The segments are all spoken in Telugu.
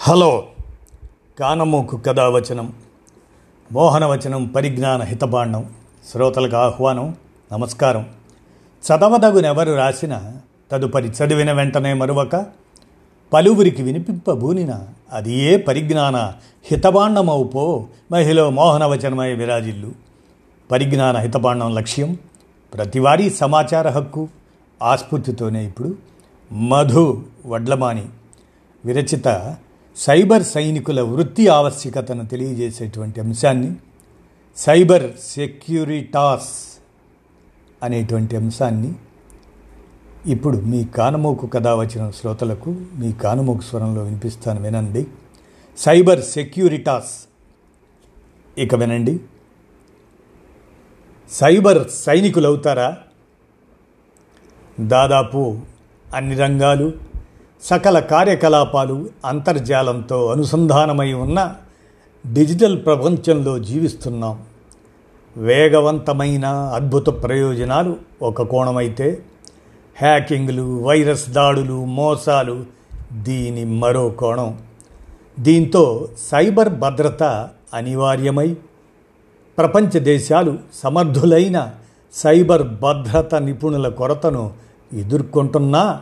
హలో. కానమోకు కథావచనం మోహనవచనం పరిజ్ఞాన హితబాండం శ్రోతలకు ఆహ్వానం నమస్కారం. చదవదగునెవరు రాసిన తదుపరి చదివిన వెంటనే మరొక పలువురికి వినిపింపబూనిన అది ఏ పరిజ్ఞాన హితబాండమవుపో మహిళ మోహనవచనమై విరాజిల్లు. పరిజ్ఞాన హితబాండం లక్ష్యం ప్రతివారీ సమాచార హక్కు ఆస్ఫూర్తితోనే ఇప్పుడు మధు వడ్లమాని. విరచిత సైబర్ సైనికుల వృత్తి ఆవశ్యకతను తెలియజేసేటువంటి అంశాన్ని సైబర్ సెక్యూరిటాస్ అనేటువంటి అంశాన్ని ఇప్పుడు మీ కానమోకు కథ వచ్చిన శ్రోతలకు మీ కానమోకు స్వరంలో వినిపిస్తాను వినండి. సైబర్ సెక్యూరిటాస్. ఇక వినండి. సైబర్ సైనికులు అవుతారా దాదాపు అన్ని రంగాలు సకల కార్యకలాపాలు అంతర్జాలంతో అనుసంధానమై ఉన్న డిజిటల్ ప్రపంచంలో జీవిస్తున్నాం. వేగవంతమైన అద్భుత ప్రయోజనాలు ఒక కోణమైతే హ్యాకింగ్లు వైరస్ దాడులు మోసాలు దీని మరో కోణం. దీంతో సైబర్ భద్రత అనివార్యమై ప్రపంచ దేశాలు సమర్థులైన సైబర్ భద్రత నిపుణుల కొరతను ఎదుర్కొంటున్నా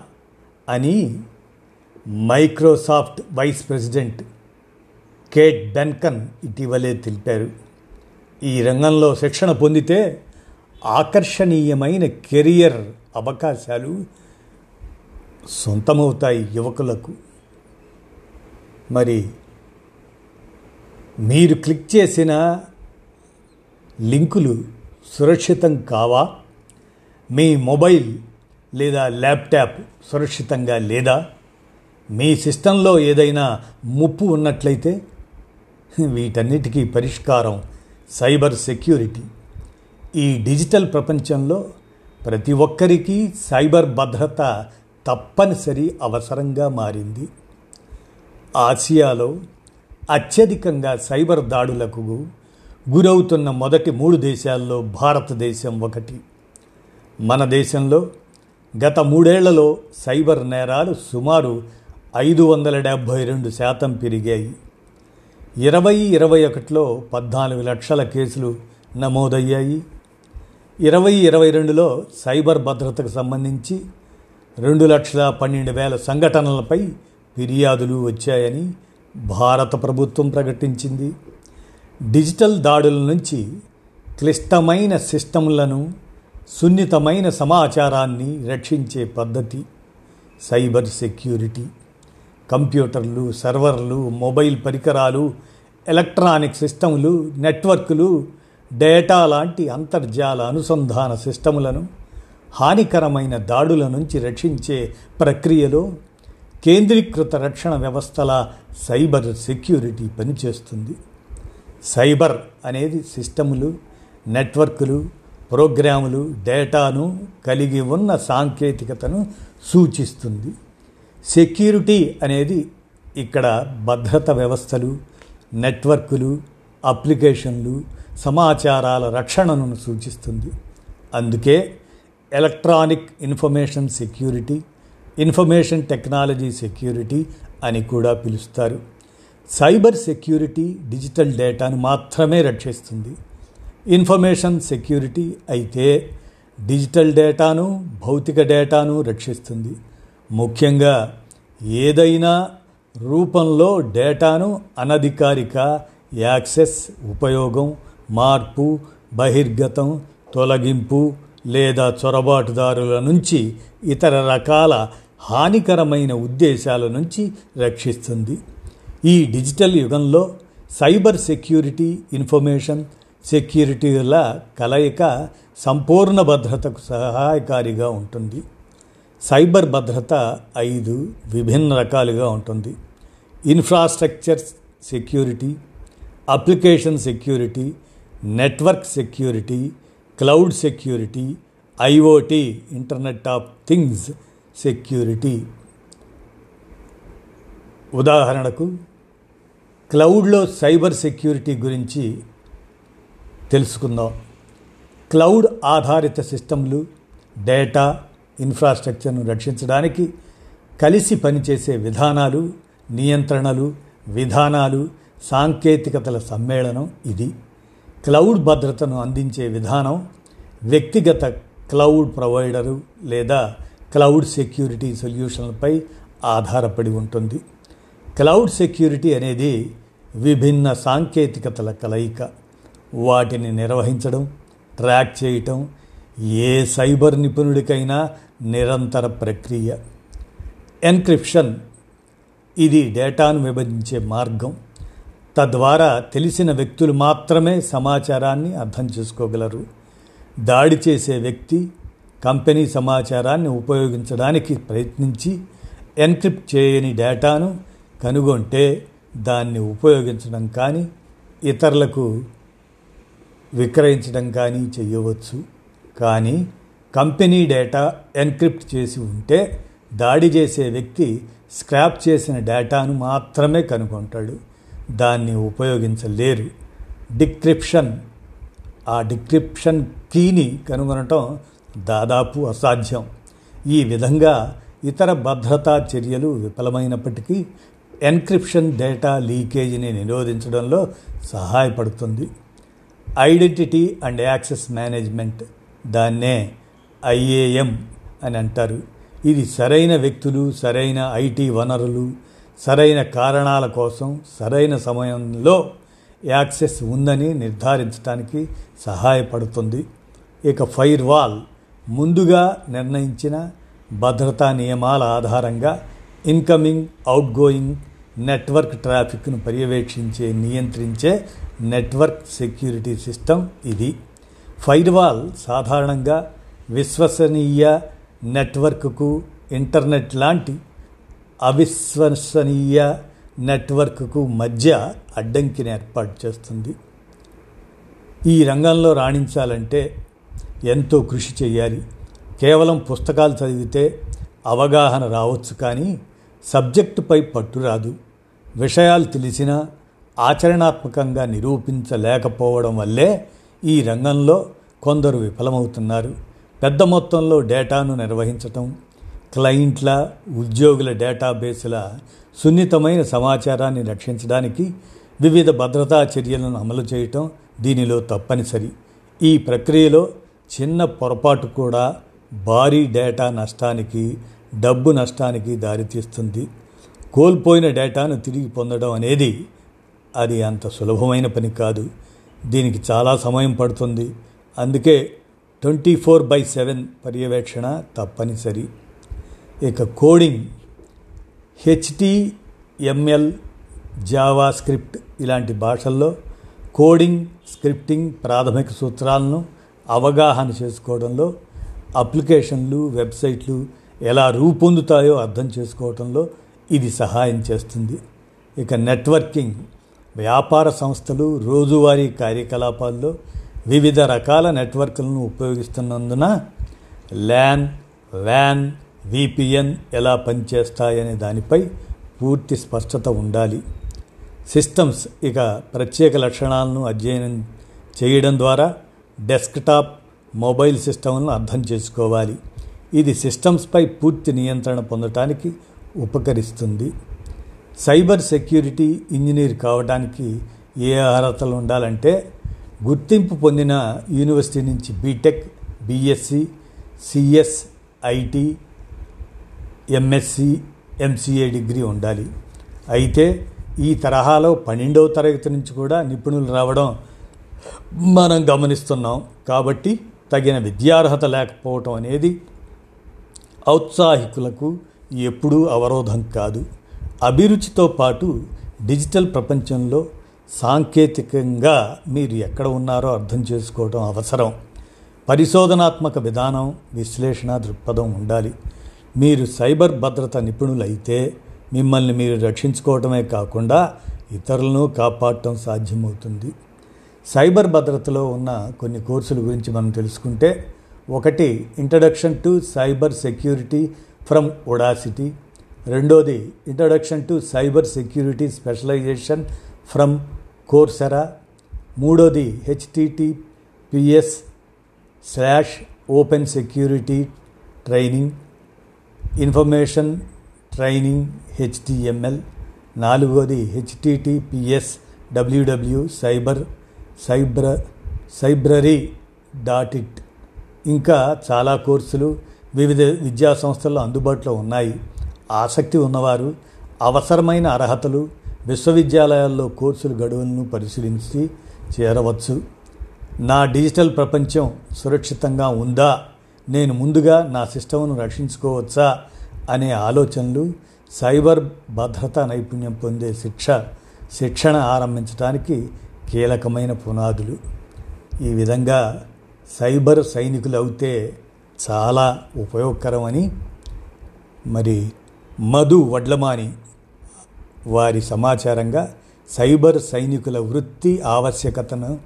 అని Microsoft vice president Kate Behncken ఇటీవలే తెలిపారు. ఈ రంగంలో శిక్షణ పొందితే ఆకర్షణీయమైన కెరియర్ అవకాశాలు సొంతమవుతాయి యువకులకు. మరి మీరు క్లిక్ చేసిన లింకులు సురక్షితం కావా? మీ మొబైల్ లేదా ల్యాప్టాప్ సురక్షితంగా లేదా? మీ సిస్టంలో ఏదైనా ముప్పు ఉన్నట్లయితే వీటన్నిటికీ పరిష్కారం సైబర్ సెక్యూరిటీ. ఈ డిజిటల్ ప్రపంచంలో ప్రతి ఒక్కరికి సైబర్ భద్రత తప్పనిసరి అవసరంగా మారింది. ఆసియాలో అత్యధికంగా సైబర్ దాడులకు గురవుతున్న మొదటి మూడు దేశాల్లో భారతదేశం ఒకటి. మన దేశంలో గత మూడేళ్ళలో సైబర్ నేరాలు సుమారు ఐదు వందల డెబ్భై రెండు శాతం పెరిగాయి. ఇరవై ఇరవై ఒకటిలో పద్నాలుగు లక్షల కేసులు నమోదయ్యాయి. ఇరవై ఇరవై రెండులో సైబర్ భద్రతకు సంబంధించి రెండు లక్షల పన్నెండు వేల సంఘటనలపై ఫిర్యాదులు వచ్చాయని భారత ప్రభుత్వం ప్రకటించింది. డిజిటల్ దాడుల నుంచి క్లిష్టమైన సిస్టంలను సున్నితమైన సమాచారాన్ని రక్షించే పద్ధతి సైబర్ సెక్యూరిటీ. కంప్యూటర్లు సర్వర్లు మొబైల్ పరికరాలు ఎలక్ట్రానిక్ సిస్టములు నెట్వర్క్లు డేటా లాంటి అంతర్జాల అనుసంధాన సిస్టములను హానికరమైన దాడుల నుంచి రక్షించే ప్రక్రియలో కేంద్రీకృత రక్షణ వ్యవస్థల సైబర్ సెక్యూరిటీ పనిచేస్తుంది. సైబర్ అనేది సిస్టములు నెట్వర్క్లు ప్రోగ్రాములు డేటాను కలిగి ఉన్న సాంకేతికతను సూచిస్తుంది. సెక్యూరిటీ అనేది ఇక్కడ భద్రత వ్యవస్థలు నెట్వర్కులు అప్లికేషన్లు సమాచారాల రక్షణను సూచిస్తుంది. అందుకే electronic information security information technology security అని కూడా పిలుస్తారు. సైబర్ సెక్యూరిటీ డిజిటల్ డేటాను మాత్రమే రక్షిస్తుంది. ఇన్ఫర్మేషన్ సెక్యూరిటీ అయితే డిజిటల్ డేటాను భౌతిక డేటాను రక్షిస్తుంది. ముఖ్యంగా ఏదైనా రూపంలో డేటాను అనధికారిక యాక్సెస్ ఉపయోగం మార్పు బహిర్గతం తొలగింపు లేదా చొరబాటుదారుల నుంచి ఇతర రకాల హానికరమైన ఉద్దేశాల నుంచి రక్షిస్తుంది. ఈ డిజిటల్ యుగంలో సైబర్ సెక్యూరిటీ ఇన్ఫర్మేషన్ సెక్యూరిటీల కలయిక సంపూర్ణ భద్రతకు సహాయకారిగా ఉంటుంది. సైబర్ భద్రత ఐదు విభిన్న రకాలుగా ఉంటుంది. Infrastructure security application security network security cloud security IoT internet of things security. ఉదాహరణకు క్లౌడ్లో సైబర్ సెక్యూరిటీ గురించి తెలుసుకుందాం. క్లౌడ్ ఆధారిత సిస్టంలు డేటా ఇన్ఫ్రాస్ట్రక్చర్ను రక్షించడానికి కలిసి పనిచేసే విధానాలు నియంత్రణలు విధానాలు సాంకేతికతల సమ్మేళనం ఇది. క్లౌడ్ భద్రతను అందించే విధానం వ్యక్తిగత క్లౌడ్ ప్రొవైడరు లేదా క్లౌడ్ సెక్యూరిటీ సొల్యూషన్లపై ఆధారపడి ఉంటుంది. క్లౌడ్ సెక్యూరిటీ అనేది విభిన్న సాంకేతికతల కలయిక. వాటిని నిర్వహించడం ట్రాక్ చేయటం ఏ సైబర్ నిపుణుడికైనా నిరంతర ప్రక్రియ. ఎన్క్రిప్షన్ ఇది డేటాను విభజించే మార్గం. తద్వారా తెలిసిన వ్యక్తులు మాత్రమే సమాచారాన్ని అర్థం చేసుకోగలరు. దాడి చేసే వ్యక్తి కంపెనీ సమాచారాన్ని ఉపయోగించడానికి ప్రయత్నించి ఎన్క్రిప్ట్ చేయని డేటాను కనుగొంటే దాన్ని ఉపయోగించడం కానీ ఇతరులకు విక్రయించడం కానీ చేయవచ్చు. కానీ కంపెనీ డేటా ఎన్క్రిప్ట్ చేసి ఉంటే దాడి చేసే వ్యక్తి స్క్రాప్ చేసిన డేటాను మాత్రమే కనుగొంటాడు. దాన్ని ఉపయోగించలేరు. డిక్రిప్షన్. ఆ డిక్రిప్షన్ కీని కనుగొనటం దాదాపు అసాధ్యం. ఈ విధంగా ఇతర భద్రతా చర్యలు విఫలమైనప్పటికీ ఎన్క్రిప్షన్ డేటా లీకేజీని నిరోధించడంలో సహాయపడుతుంది. Identity and access management. దాన్నే ఐఏఎం అని అంటారు. ఇది సరైన వ్యక్తులు సరైన ఐటీ వనరులు సరైన కారణాల కోసం సరైన సమయంలో యాక్సెస్ ఉందని నిర్ధారించడానికి సహాయపడుతుంది. ఇక ఫైర్ వాల్ ముందుగా నిర్ణయించిన భద్రతా నియమాల ఆధారంగా ఇన్కమింగ్ అవుట్గోయింగ్ నెట్వర్క్ ట్రాఫిక్ను పర్యవేక్షించే నియంత్రించే నెట్వర్క్ సెక్యూరిటీ సిస్టమ్ ఇది. ఫైర్వాల్ సాధారణంగా విశ్వసనీయ నెట్వర్క్కు ఇంటర్నెట్ లాంటి అవిశ్వసనీయ నెట్వర్క్కు మధ్య అడ్డంకిని ఏర్పాటు చేస్తుంది. ఈ రంగంలో రాణించాలంటే ఎంతో కృషి చేయాలి. కేవలం పుస్తకాలు చదివితే అవగాహన రావచ్చు కానీ సబ్జెక్టుపై పట్టు రాదు. విషయాలు తెలిసినా ఆచరణాత్మకంగా నిరూపించలేకపోవడం వల్లే ఈ రంగంలో కొందరు విఫలమవుతున్నారు. పెద్ద మొత్తంలో డేటాను నిర్వహించటం క్లయింట్ల ఉద్యోగుల డేటాబేసుల సున్నితమైన సమాచారాన్ని రక్షించడానికి వివిధ భద్రతా చర్యలను అమలు చేయటం దీనిలో తప్పనిసరి. ఈ ప్రక్రియలో చిన్న పొరపాటు కూడా భారీ డేటా నష్టానికి డబ్బు నష్టానికి దారితీస్తుంది. కోల్పోయిన డేటాను తిరిగి పొందడం అనేది అది అంత సులభమైన పని కాదు. దీనికి చాలా సమయం పడుతుంది. అందుకే ట్వంటీ ఫోర్ బై సెవెన్ పర్యవేక్షణ తప్పనిసరి. ఇక కోడింగ్. హెచ్టిఎంఎల్ జావా స్క్రిప్ట్ ఇలాంటి భాషల్లో కోడింగ్ స్క్రిప్టింగ్ ప్రాథమిక సూత్రాలను అవగాహన చేసుకోవడంలో అప్లికేషన్లు వెబ్సైట్లు ఎలా రూపొందుతాయో అర్థం చేసుకోవడంలో ఇది సహాయం చేస్తుంది. ఇక నెట్వర్కింగ్. వ్యాపార సంస్థలు రోజువారీ కార్యకలాపాల్లో వివిధ రకాల నెట్వర్క్లను ఉపయోగిస్తున్నందున ల్యాన్ వ్యాన్ విపిఎన్ ఎలా పనిచేస్తాయనే దానిపై పూర్తి స్పష్టత ఉండాలి. సిస్టమ్స్ ఇక ప్రత్యేక లక్షణాలను అధ్యయనం చేయడం ద్వారా డెస్క్టాప్ మొబైల్ సిస్టమ్లను అర్థం చేసుకోవాలి. ఇది సిస్టమ్స్పై పూర్తి నియంత్రణ పొందటానికి ఉపకరిస్తుంది. సైబర్ సెక్యూరిటీ ఇంజనీర్ కావడానికి ఏ అర్హతలు ఉండాలంటే గుర్తింపు పొందిన యూనివర్సిటీ నుంచి BTech BSc CS IT MSc MCA degree ఉండాలి. అయితే ఈ తరహాలో పన్నెండవ తరగతి నుంచి కూడా నిపుణులు రావడం మనం గమనిస్తున్నాం. కాబట్టి తగిన విద్యార్హత లేకపోవటం అనేది ఔత్సాహికులకు ఎప్పుడూ అవరోధం కాదు. అభిరుచితో పాటు డిజిటల్ ప్రపంచంలో సాంకేతికంగా మీరు ఎక్కడ ఉన్నారో అర్థం చేసుకోవడం అవసరం. పరిశోధనాత్మక విధానం విశ్లేషణ దృక్పథం ఉండాలి. మీరు సైబర్ భద్రత నిపుణులైతే మిమ్మల్ని మీరు రక్షించుకోవటమే కాకుండా ఇతరులను కాపాడటం సాధ్యమవుతుంది. సైబర్ భద్రతలో ఉన్న కొన్ని కోర్సుల గురించి మనం తెలుసుకుంటే ఒకటి introduction to cyber security from Udacity రెండోది introduction to cyber security specialization from Coursera మూడోది HTTPS slash open security training information training HTML నాలుగోది HTTPS WWW cyber cyber Cybrary dot it ఇంకా చాలా కోర్సులు వివిధ విద్యా సంస్థల్లో అందుబాటులో ఉన్నాయి. ఆసక్తి ఉన్నవారు అవసరమైన అర్హతలు విశ్వవిద్యాలయాల్లో కోర్సుల గడువులను పరిశీలించి చేరవచ్చు. నా డిజిటల్ ప్రపంచం సురక్షితంగా ఉందా? నేను ముందుగా నా సిస్టమ్ను రక్షించుకోవచ్చా? అనే ఆలోచనలు సైబర్ భద్రతా నైపుణ్యం పొందే శిక్ష శిక్షణ ఆరంభించడానికి కీలకమైన పునాదులు. ఈ విధంగా సైబర్ సైనికులు అవుతే చాలా ఉపయోగకరమని మరి మధు వడ్లమాని వారి సమాచారంగా సైబర్ సైనికుల వృత్తి ఆవశ్యకతను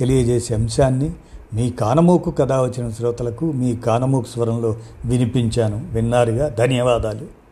తెలియజేసే అంశాన్ని మీ కానమోకు కథ వచ్చిన శ్రోతలకు మీ కానమోకు స్వరంలో వినిపించాను. విన్నారుగా? ధన్యవాదాలు.